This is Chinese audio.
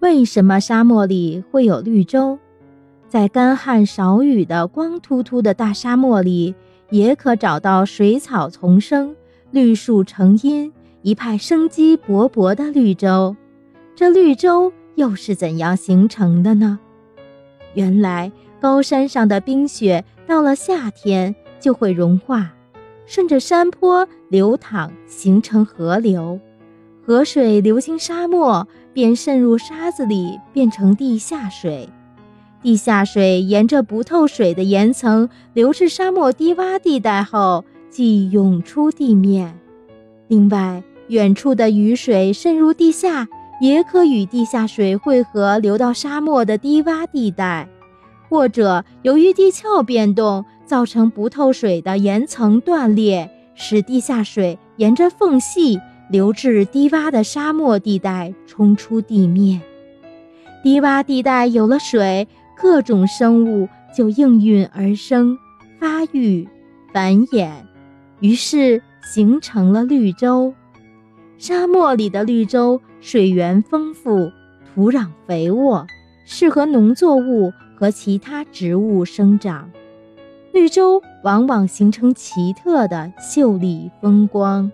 为什么沙漠里会有绿洲？在干旱少雨的光秃秃的大沙漠里，也可找到水草丛生、绿树成荫、一派生机勃勃的绿洲。这绿洲又是怎样形成的呢？原来，高山上的冰雪到了夏天就会融化，顺着山坡流淌，形成河流。河水流经沙漠，便渗入沙子里，变成地下水。地下水沿着不透水的岩层流至沙漠低洼地带后，即涌出地面。另外，远处的雨水渗入地下，也可与地下水汇合，流到沙漠的低洼地带；或者由于地壳变动，造成不透水的岩层断裂，使地下水沿着缝隙流至低洼的沙漠地带，冲出地面。低洼地带有了水。各种生物就应运而生、发育、繁衍，于是形成了绿洲。沙漠里的绿洲水源丰富，土壤肥沃，适合农作物和其他植物生长。绿洲往往形成奇特的秀丽风光。